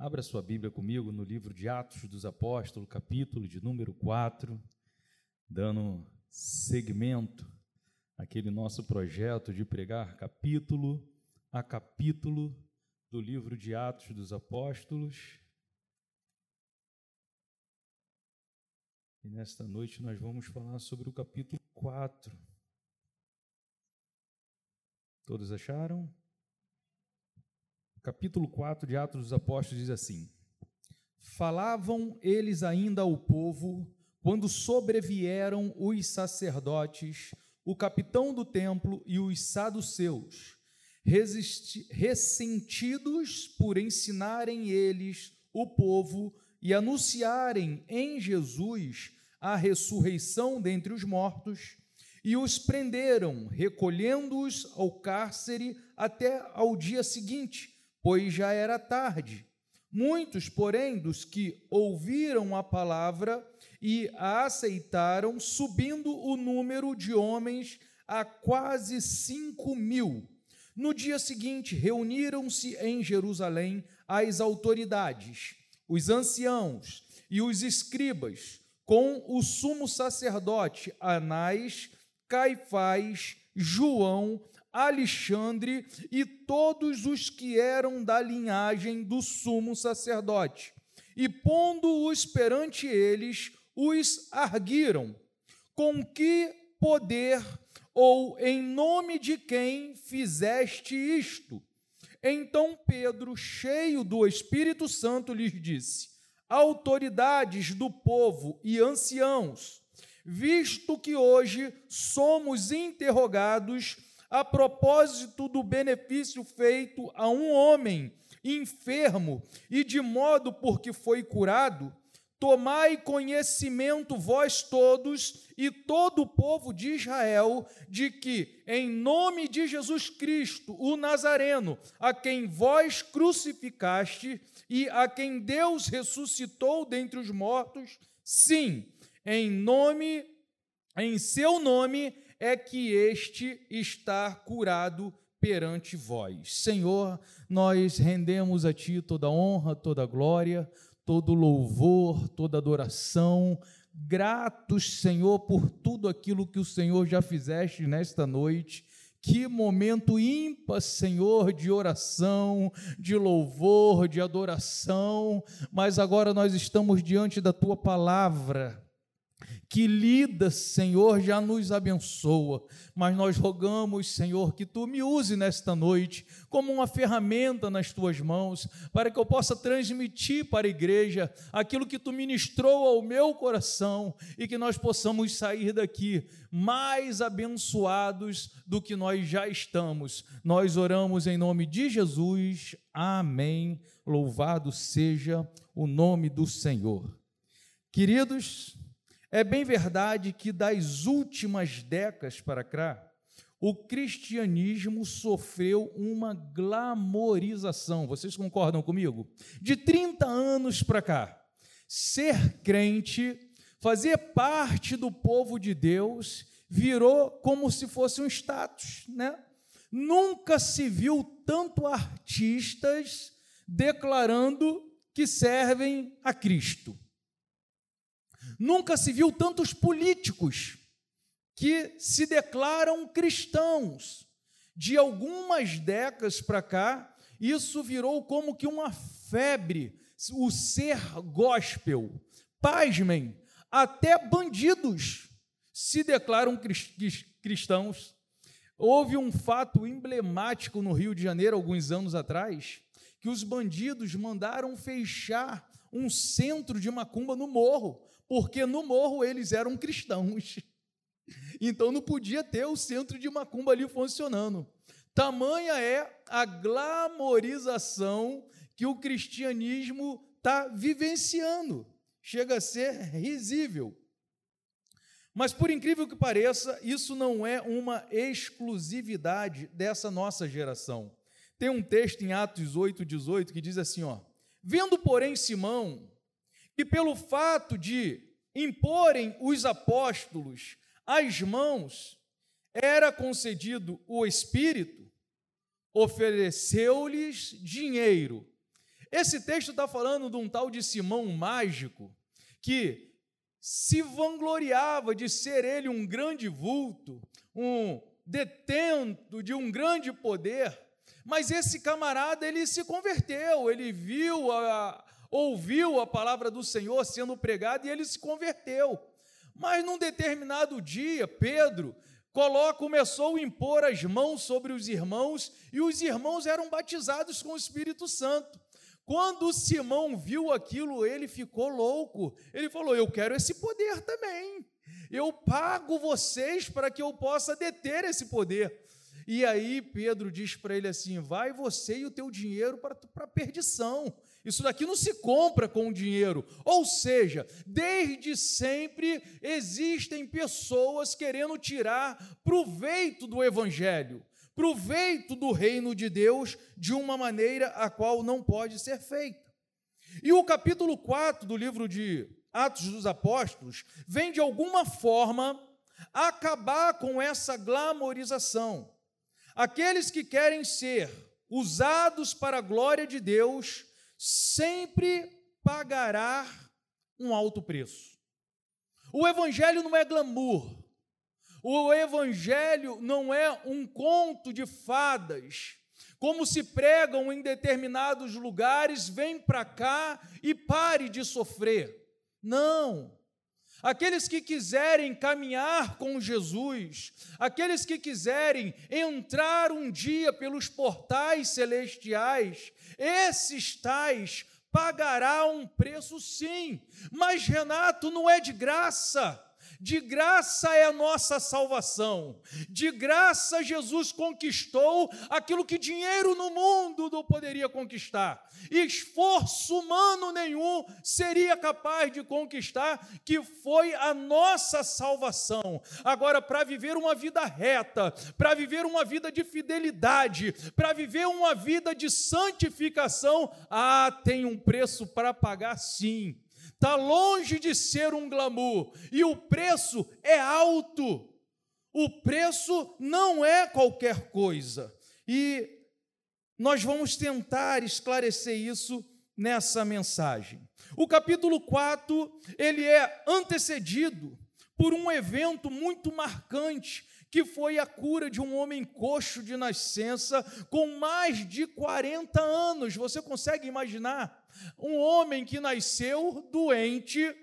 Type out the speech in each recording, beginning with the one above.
Abra sua Bíblia comigo no livro de Atos dos Apóstolos, capítulo de número 4, dando segmento àquele nosso projeto de pregar capítulo a capítulo do livro de Atos dos Apóstolos. E nesta noite nós vamos falar sobre o capítulo 4. Todos acharam? Capítulo 4 de Atos dos Apóstolos diz assim: Falavam eles ainda ao povo quando sobrevieram os sacerdotes, o capitão do templo e os saduceus, ressentidos por ensinarem eles o povo e anunciarem em Jesus a ressurreição dentre os mortos, e os prenderam, recolhendo-os ao cárcere até ao dia seguinte pois já era tarde. Muitos, porém, dos que ouviram a palavra e a aceitaram, subindo o número de homens a quase cinco mil. No dia seguinte, reuniram-se em Jerusalém as autoridades, os anciãos e os escribas, com o sumo sacerdote Anás, Caifás, João, Alexandre e todos os que eram da linhagem do sumo sacerdote. E pondo-os perante eles, os arguiram: Com que poder ou em nome de quem fizeste isto? Então Pedro, cheio do Espírito Santo, lhes disse: Autoridades do povo e anciãos, visto que hoje somos interrogados a propósito do benefício feito a um homem enfermo e de modo porque foi curado, tomai conhecimento vós todos e todo o povo de Israel de que, em nome de Jesus Cristo, o Nazareno, a quem vós crucificaste e a quem Deus ressuscitou dentre os mortos, sim, em nome, em seu nome é que este está curado perante vós. Senhor, nós rendemos a Ti toda honra, toda glória, todo louvor, toda adoração, gratos, Senhor, por tudo aquilo que o Senhor já fizeste nesta noite. Que momento ímpar, Senhor, de oração, de louvor, de adoração, mas agora nós estamos diante da tua palavra que lida, Senhor, já nos abençoa, mas nós rogamos, Senhor, que tu me use nesta noite como uma ferramenta nas tuas mãos, para que eu possa transmitir para a igreja aquilo que tu ministrou ao meu coração e que nós possamos sair daqui mais abençoados do que nós já estamos. Nós oramos em nome de Jesus. Amém. Louvado seja o nome do Senhor. Queridos, é bem verdade que das últimas décadas para cá, o cristianismo sofreu uma glamorização. Vocês concordam comigo? De 30 anos para cá, ser crente, fazer parte do povo de Deus, virou como se fosse um status, né? Nunca se viu tanto artistas declarando que servem a Cristo. Nunca se viu tantos políticos que se declaram cristãos. De algumas décadas para cá, isso virou como que uma febre, o ser gospel. Pasmem, até bandidos se declaram cristãos. Houve um fato emblemático no Rio de Janeiro, alguns anos atrás, que os bandidos mandaram fechar um centro de macumba no morro, porque no morro eles eram cristãos. Então não podia ter o centro de macumba ali funcionando. Tamanha é a glamorização que o cristianismo está vivenciando. Chega a ser risível. Mas, por incrível que pareça, isso não é uma exclusividade dessa nossa geração. Tem um texto em Atos 8, 18 que diz assim: ó, Vendo, porém, Simão, que pelo fato de imporem os apóstolos as mãos, era concedido o Espírito, ofereceu-lhes dinheiro, Esse texto está falando de um tal de Simão mágico que se vangloriava de ser ele um grande vulto, um detento de um grande poder, mas esse camarada ele se converteu, ele viu a, ouviu a palavra do Senhor sendo pregada e ele se converteu. Mas num determinado dia, Pedro coloca, começou a impor as mãos sobre os irmãos e os irmãos eram batizados com o Espírito Santo. Quando Simão viu aquilo, ele ficou louco. Ele falou: Eu quero esse poder também. Eu pago vocês para que eu possa deter esse poder. E aí Pedro diz para ele assim: Vai você e o teu dinheiro para a perdição. Isso daqui não se compra com dinheiro. Ou seja, desde sempre existem pessoas querendo tirar proveito do Evangelho proveito do reino de Deus de uma maneira a qual não pode ser feita. E o capítulo 4 do livro de Atos dos Apóstolos vem de alguma forma acabar com essa glamorização. Aqueles que querem ser usados para a glória de Deus sempre pagará um alto preço. O evangelho não é glamour, o Evangelho não é um conto de fadas, como se pregam em determinados lugares, vem para cá e pare de sofrer. Não. Aqueles que quiserem caminhar com Jesus, aqueles que quiserem entrar um dia pelos portais celestiais, esses tais pagará um preço sim. Mas Renato não é de graça. De graça é a nossa salvação. De graça Jesus conquistou aquilo que dinheiro no mundo não poderia conquistar. Esforço humano nenhum seria capaz de conquistar, que foi a nossa salvação. Agora, para viver uma vida reta, para viver uma vida de fidelidade, para viver uma vida de santificação, ah, tem um preço para pagar sim está longe de ser um glamour e o preço é alto. O preço não é qualquer coisa. E nós vamos tentar esclarecer isso nessa mensagem. O capítulo 4, ele é antecedido por um evento muito marcante, que foi a cura de um homem coxo de nascença com mais de 40 anos. Você consegue imaginar? Um homem que nasceu doente,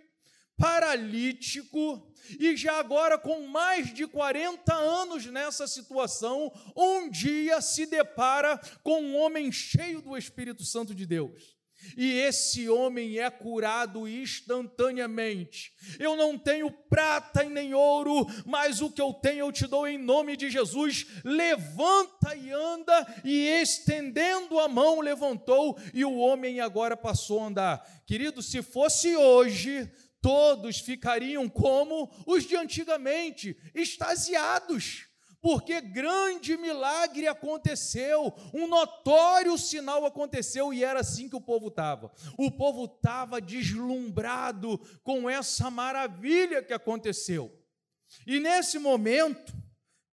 paralítico, e já agora com mais de 40 anos nessa situação, um dia se depara com um homem cheio do Espírito Santo de Deus e esse homem é curado instantaneamente. Eu não tenho prata e nem ouro, mas o que eu tenho eu te dou em nome de Jesus. Levanta e anda, e estendendo a mão, levantou, e o homem agora passou a andar. Querido, se fosse hoje, todos ficariam como os de antigamente, extasiados porque grande milagre aconteceu, um notório sinal aconteceu e era assim que o povo estava. O povo estava deslumbrado com essa maravilha que aconteceu. E nesse momento,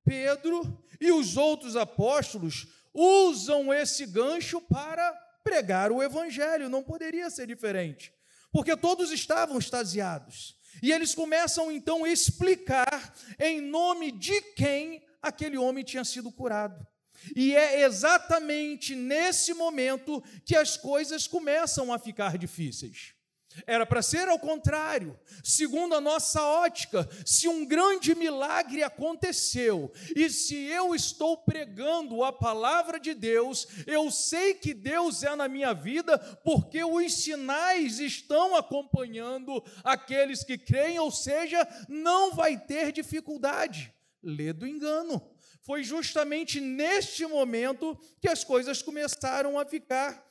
Pedro e os outros apóstolos usam esse gancho para pregar o evangelho, não poderia ser diferente, porque todos estavam extasiados. E eles começam então a explicar em nome de quem aquele homem tinha sido curado. E é exatamente nesse momento que as coisas começam a ficar difíceis. Era para ser ao contrário, segundo a nossa ótica, se um grande milagre aconteceu e se eu estou pregando a palavra de Deus, eu sei que Deus é na minha vida porque os sinais estão acompanhando aqueles que creem, ou seja, não vai ter dificuldade lê do engano. Foi justamente neste momento que as coisas começaram a ficar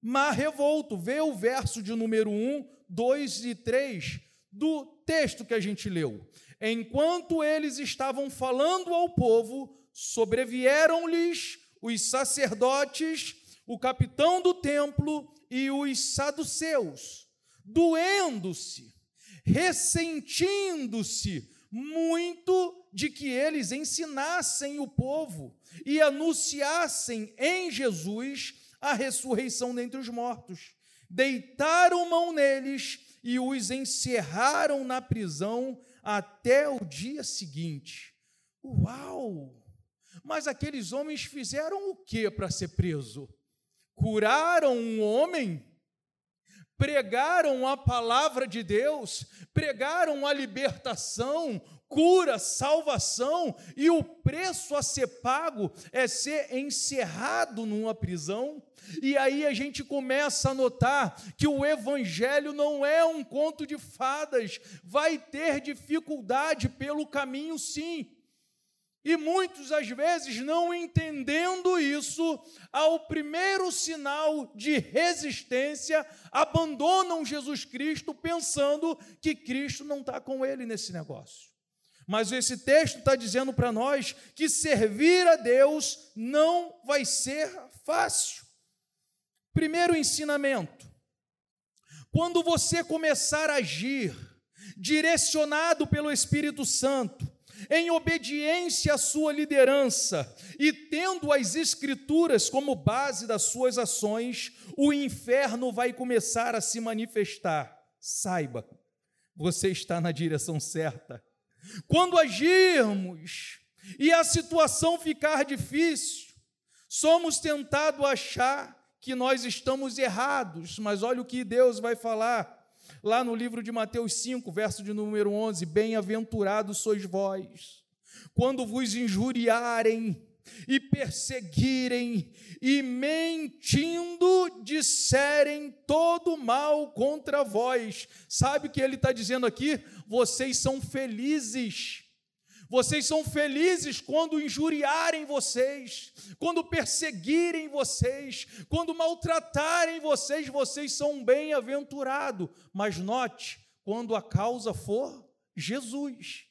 mar revolto. Vê o verso de número 1, 2 e 3 do texto que a gente leu. Enquanto eles estavam falando ao povo, sobrevieram-lhes os sacerdotes, o capitão do templo e os saduceus, doendo-se, ressentindo-se muito de que eles ensinassem o povo e anunciassem em Jesus a ressurreição dentre os mortos. Deitaram mão neles e os encerraram na prisão até o dia seguinte. Uau! Mas aqueles homens fizeram o que para ser preso? Curaram um homem? Pregaram a palavra de Deus? Pregaram a libertação? Cura, salvação, e o preço a ser pago é ser encerrado numa prisão. E aí a gente começa a notar que o evangelho não é um conto de fadas, vai ter dificuldade pelo caminho, sim. E muitos, às vezes, não entendendo isso, ao primeiro sinal de resistência, abandonam Jesus Cristo, pensando que Cristo não está com ele nesse negócio. Mas esse texto está dizendo para nós que servir a Deus não vai ser fácil. Primeiro ensinamento: quando você começar a agir direcionado pelo Espírito Santo, em obediência à sua liderança e tendo as Escrituras como base das suas ações, o inferno vai começar a se manifestar. Saiba, você está na direção certa. Quando agirmos e a situação ficar difícil, somos tentados a achar que nós estamos errados, mas olha o que Deus vai falar lá no livro de Mateus 5, verso de número 11: Bem-aventurados sois vós, quando vos injuriarem e perseguirem e mentindo disserem todo mal contra vós. Sabe o que ele está dizendo aqui? Vocês são felizes. Vocês são felizes quando injuriarem vocês, quando perseguirem vocês, quando maltratarem vocês, vocês são bem-aventurados. Mas note, quando a causa for Jesus.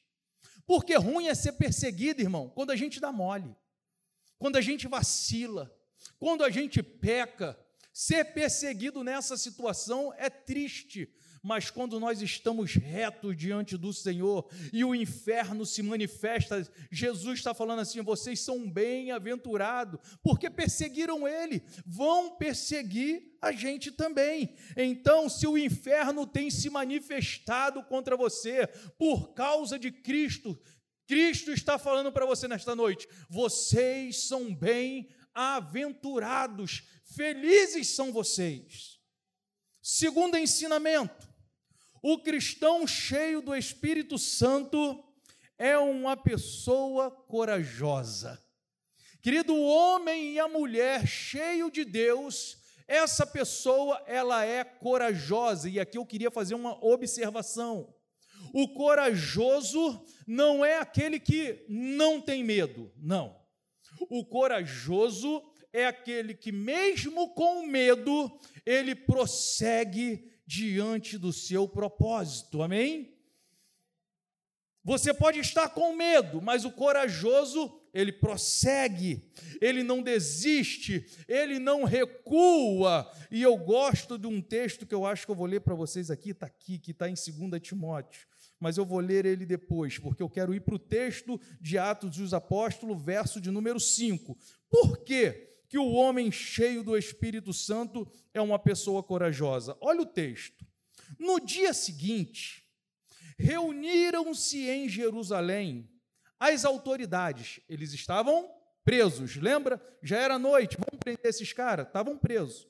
Porque ruim é ser perseguido, irmão, quando a gente dá mole quando a gente vacila, quando a gente peca, ser perseguido nessa situação é triste, mas quando nós estamos retos diante do Senhor e o inferno se manifesta, Jesus está falando assim: vocês são bem-aventurados, porque perseguiram Ele, vão perseguir a gente também. Então, se o inferno tem se manifestado contra você por causa de Cristo, Cristo está falando para você nesta noite: vocês são bem-aventurados, felizes são vocês. Segundo ensinamento, o cristão cheio do Espírito Santo é uma pessoa corajosa. Querido, homem e a mulher cheio de Deus, essa pessoa ela é corajosa. E aqui eu queria fazer uma observação. O corajoso não é aquele que não tem medo, não. O corajoso é aquele que, mesmo com medo, ele prossegue diante do seu propósito, amém? Você pode estar com medo, mas o corajoso, ele prossegue, ele não desiste, ele não recua. E eu gosto de um texto que eu acho que eu vou ler para vocês aqui, está aqui, que está em 2 Timóteo mas eu vou ler ele depois, porque eu quero ir para o texto de Atos dos Apóstolos, verso de número 5. Por quê? que o homem cheio do Espírito Santo é uma pessoa corajosa? Olha o texto. No dia seguinte, reuniram-se em Jerusalém as autoridades. Eles estavam presos, lembra? Já era noite, vamos prender esses caras? Estavam presos.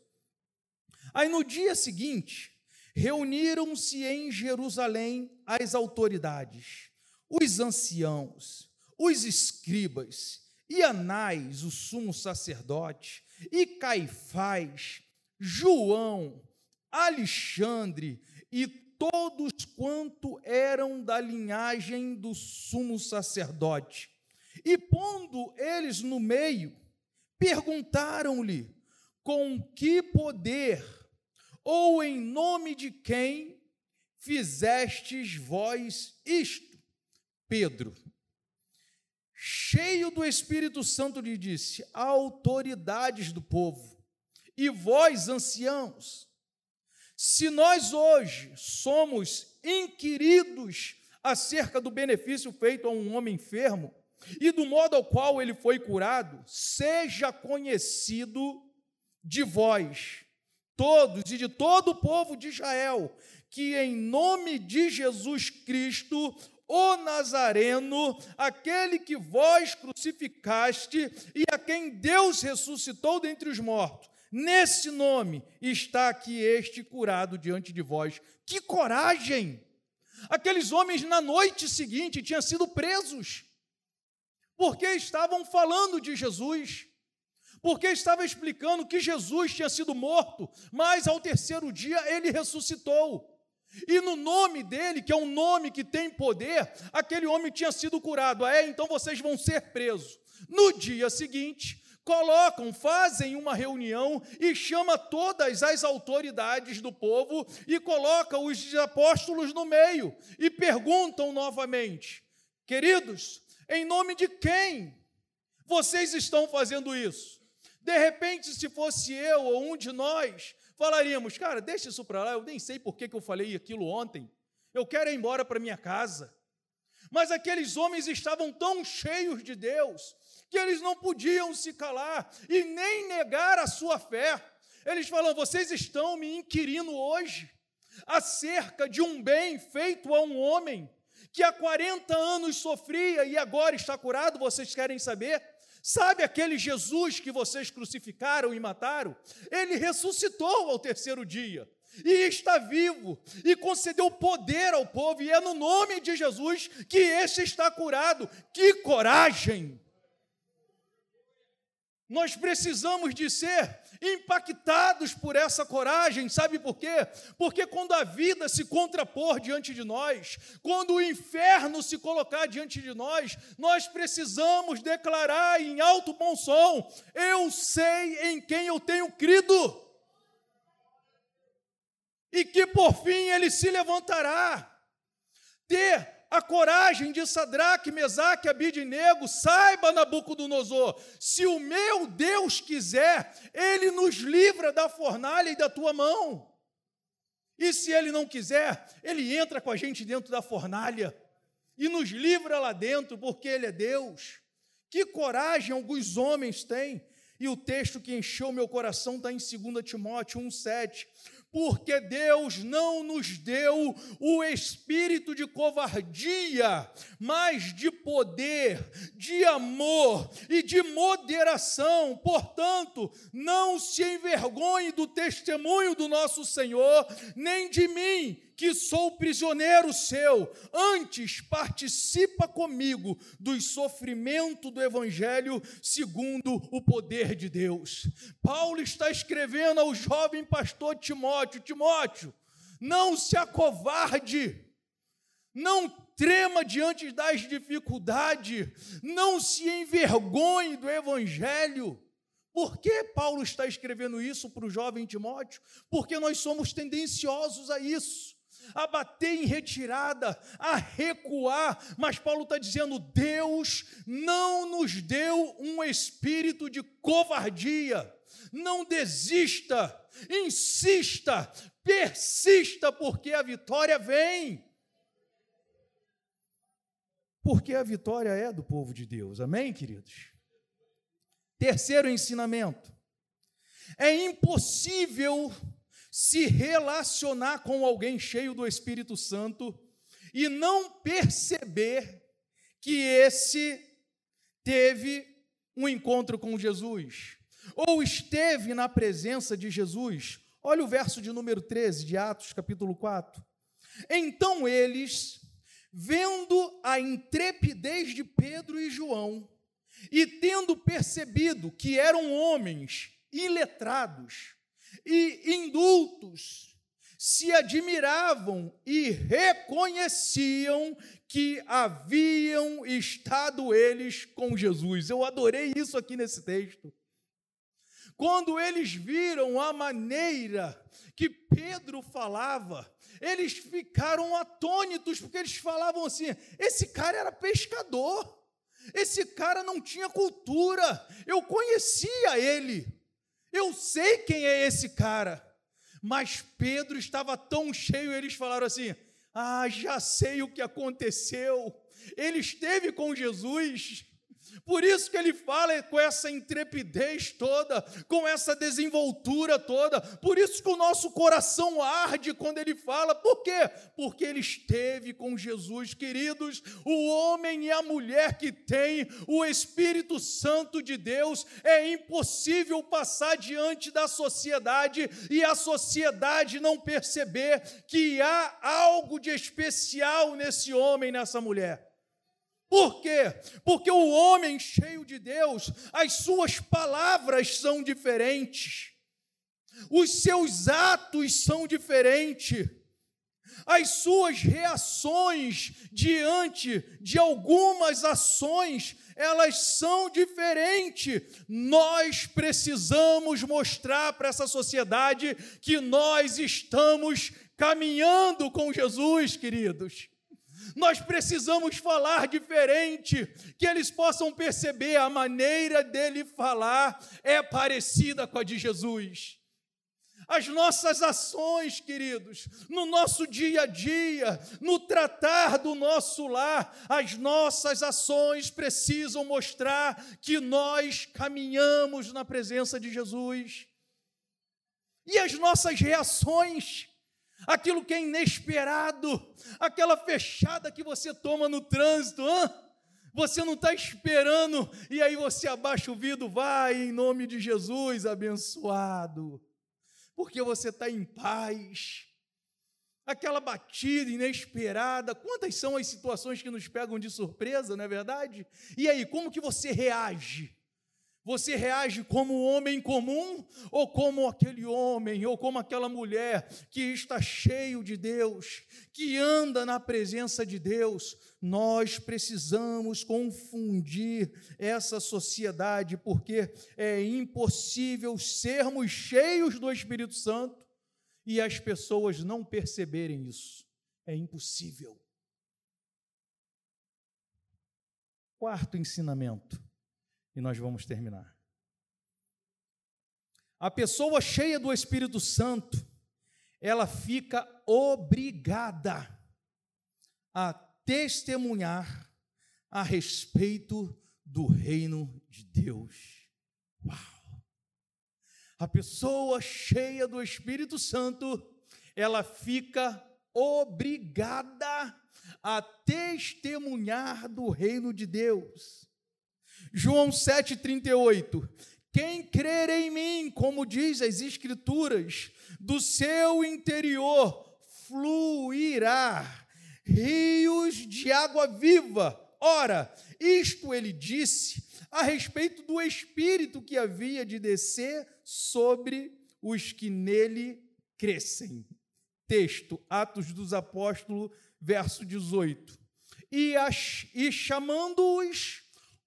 Aí no dia seguinte, reuniram-se em Jerusalém as autoridades, os anciãos, os escribas, e Anás, o sumo sacerdote, e Caifás, João, Alexandre e todos quanto eram da linhagem do sumo sacerdote. E pondo eles no meio, perguntaram-lhe: com que poder ou em nome de quem fizestes vós isto? Pedro, cheio do Espírito Santo, lhe disse: autoridades do povo, e vós, anciãos, se nós hoje somos inquiridos acerca do benefício feito a um homem enfermo e do modo ao qual ele foi curado, seja conhecido de vós, todos e de todo o povo de Israel, que em nome de Jesus Cristo, o Nazareno, aquele que vós crucificaste e a quem Deus ressuscitou dentre os mortos, nesse nome está aqui este curado diante de vós. Que coragem! Aqueles homens na noite seguinte tinham sido presos, porque estavam falando de Jesus porque estava explicando que Jesus tinha sido morto, mas ao terceiro dia ele ressuscitou. E no nome dele, que é um nome que tem poder, aquele homem tinha sido curado. É, então vocês vão ser presos. No dia seguinte, colocam, fazem uma reunião e chama todas as autoridades do povo e coloca os apóstolos no meio e perguntam novamente: Queridos, em nome de quem vocês estão fazendo isso? De repente, se fosse eu ou um de nós, falaríamos, cara, deixa isso para lá, eu nem sei por que, eu falei aquilo ontem, eu quero ir embora para minha casa. Mas aqueles homens estavam tão cheios de Deus que eles não podiam se calar e nem negar a sua fé. Eles falam: vocês estão me inquirindo hoje acerca de um bem feito a um homem que há 40 anos sofria e agora está curado, vocês querem saber? Sabe aquele Jesus que vocês crucificaram e mataram? Ele ressuscitou ao terceiro dia e está vivo e concedeu poder ao povo, e é no nome de Jesus que este está curado. Que coragem! Nós precisamos de ser impactados por essa coragem, sabe por quê? Porque quando a vida se contrapor diante de nós, quando o inferno se colocar diante de nós, nós precisamos declarar em alto bom som: Eu sei em quem eu tenho crido, e que por fim ele se levantará. Ter a coragem de Sadraque, Mesaque, Abidinego, saiba, Nabucodonosor, se o meu Deus quiser, ele nos livra da fornalha e da tua mão. E se ele não quiser, ele entra com a gente dentro da fornalha e nos livra lá dentro, porque ele é Deus. Que coragem alguns homens têm. E o texto que encheu meu coração está em 2 Timóteo 1,7 porque Deus não nos deu o espírito de covardia, mas de poder, de amor e de moderação. Portanto, não se envergonhe do testemunho do nosso Senhor, nem de mim, que sou prisioneiro seu, antes participa comigo dos sofrimentos do Evangelho segundo o poder de Deus. Paulo está escrevendo ao jovem pastor Timóteo: Timóteo, não se acovarde, não trema diante das dificuldades, não se envergonhe do Evangelho. Por que Paulo está escrevendo isso para o jovem Timóteo? Porque nós somos tendenciosos a isso a bater em retirada, a recuar, mas Paulo está dizendo: Deus não nos deu um espírito de covardia. Não desista, insista, persista, porque a vitória vem. Porque a vitória é do povo de Deus, amém, queridos? Terceiro ensinamento: é impossível se relacionar com alguém cheio do Espírito Santo e não perceber que esse teve um encontro com Jesus, ou esteve na presença de Jesus. Olha o verso de número 13 de Atos, capítulo 4. Então eles, vendo a intrepidez de Pedro e João, e tendo percebido que eram homens iletrados, e indultos se admiravam e reconheciam que haviam estado eles com Jesus. Eu adorei isso aqui nesse texto. Quando eles viram a maneira que Pedro falava, eles ficaram atônitos, porque eles falavam assim: esse cara era pescador, esse cara não tinha cultura, eu conhecia ele. Eu sei quem é esse cara. Mas Pedro estava tão cheio, eles falaram assim: Ah, já sei o que aconteceu. Ele esteve com Jesus, Por isso que ele fala com essa intrepidez toda, com essa desenvoltura toda. Por isso que o nosso coração arde quando ele fala. Por quê? Porque ele esteve com Jesus, queridos. O homem e a mulher que tem o Espírito Santo de Deus é impossível passar diante da sociedade e a sociedade não perceber que há algo de especial nesse homem, nessa mulher. Por quê? Porque o homem cheio de Deus, as suas palavras são diferentes, os seus atos são diferentes, as suas reações diante de algumas ações, elas são diferentes. Nós precisamos mostrar para essa sociedade que nós estamos caminhando com Jesus, queridos. Nós precisamos falar diferente, que eles possam perceber a maneira dele falar é parecida com a de Jesus. As nossas ações, queridos, no nosso dia a dia, no tratar do nosso lar, as nossas ações precisam mostrar que nós caminhamos na presença de Jesus. E as nossas reações, aquilo que é inesperado, aquela fechada que você toma no trânsito, você não está esperando, e aí você abaixa o vidro, vai em nome de Jesus, abençoado, porque você está em paz. Aquela batida inesperada, quantas são as situações que nos pegam de surpresa, não é verdade? E aí, como que você reage? Você reage como homem comum ou como aquele homem ou como aquela mulher que está cheio de Deus, que anda na presença de Deus? Nós precisamos confundir essa sociedade porque é impossível sermos cheios do Espírito Santo e as pessoas não perceberem isso. É impossível. Quarto ensinamento e nós vamos terminar. A pessoa cheia do Espírito Santo, ela fica obrigada a testemunhar a respeito do reino de Deus. Uau! A pessoa cheia do Espírito Santo, ela fica obrigada a testemunhar do reino de Deus. João 7,38. Quem crer em mim, como diz as Escrituras, do seu interior fluirá rios de água viva. Ora, isto ele disse a respeito do Espírito que havia de descer sobre os que nele crescem. Texto, Atos dos Apóstolos, verso 18. E, e chamando-os,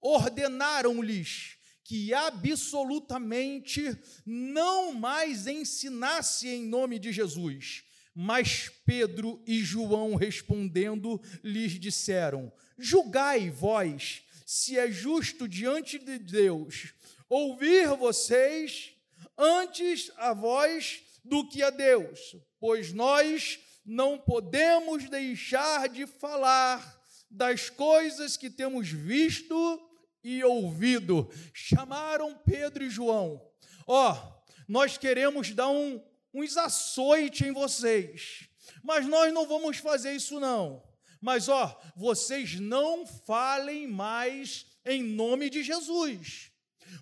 ordenaram-lhes que absolutamente não mais ensinasse em nome de Jesus. Mas Pedro e João respondendo lhes disseram: Julgai vós se é justo diante de Deus ouvir vocês antes a vós do que a Deus, pois nós não podemos deixar de falar das coisas que temos visto e ouvido. Chamaram Pedro e João. Ó, oh, nós queremos dar um, uns açoite em vocês, mas nós não vamos fazer isso não. Mas ó, oh, vocês não falem mais em nome de Jesus.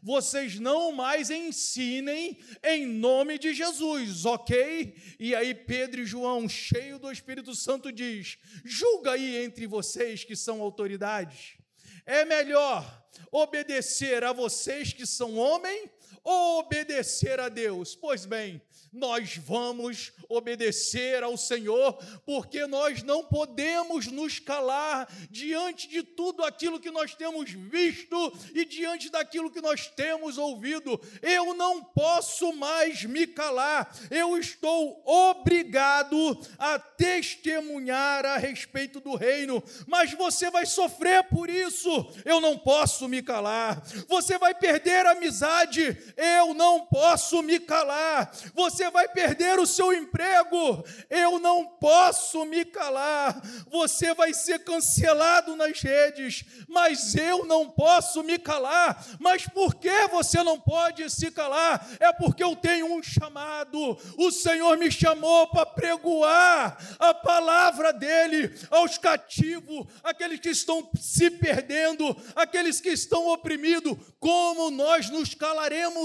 Vocês não mais ensinem em nome de Jesus, ok? E aí Pedro e João, cheio do Espírito Santo, diz: julga aí entre vocês que são autoridades. É melhor obedecer a vocês que são homem obedecer a Deus? Pois bem, nós vamos obedecer ao Senhor, porque nós não podemos nos calar diante de tudo aquilo que nós temos visto e diante daquilo que nós temos ouvido. Eu não posso mais me calar, eu estou obrigado a testemunhar a respeito do reino, mas você vai sofrer por isso. Eu não posso me calar. Você vai perder a amizade, eu não posso me calar. Você vai perder o seu emprego, eu não posso me calar. Você vai ser cancelado nas redes, mas eu não posso me calar. Mas por que você não pode se calar? É porque eu tenho um chamado. O Senhor me chamou para pregoar a palavra dele aos cativos, aqueles que estão se perdendo, aqueles que estão oprimidos. Como nós nos calaremos?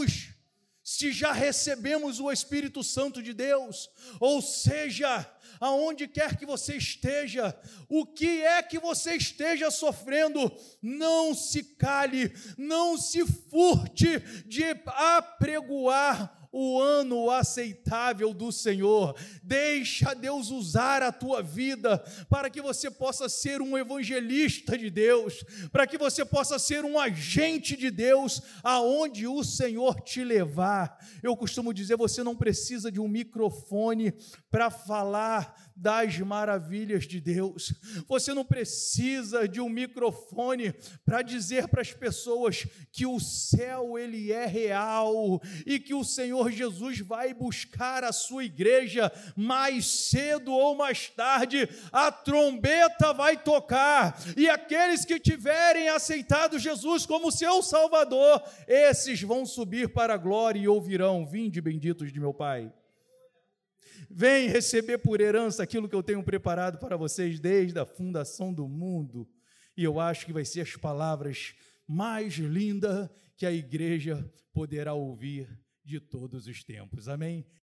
Se já recebemos o Espírito Santo de Deus, ou seja, aonde quer que você esteja, o que é que você esteja sofrendo, não se cale, não se furte de apregoar o ano aceitável do Senhor. Deixa Deus usar a tua vida para que você possa ser um evangelista de Deus, para que você possa ser um agente de Deus aonde o Senhor te levar. Eu costumo dizer, você não precisa de um microfone para falar das maravilhas de Deus. Você não precisa de um microfone para dizer para as pessoas que o céu ele é real e que o Jesus vai buscar a sua igreja mais cedo ou mais tarde. A trombeta vai tocar e aqueles que tiverem aceitado Jesus como seu Salvador, esses vão subir para a glória e ouvirão: Vinde benditos de meu Pai. Vem receber por herança aquilo que eu tenho preparado para vocês desde a fundação do mundo. E eu acho que vai ser as palavras mais lindas que a igreja poderá ouvir de todos os tempos. Amém?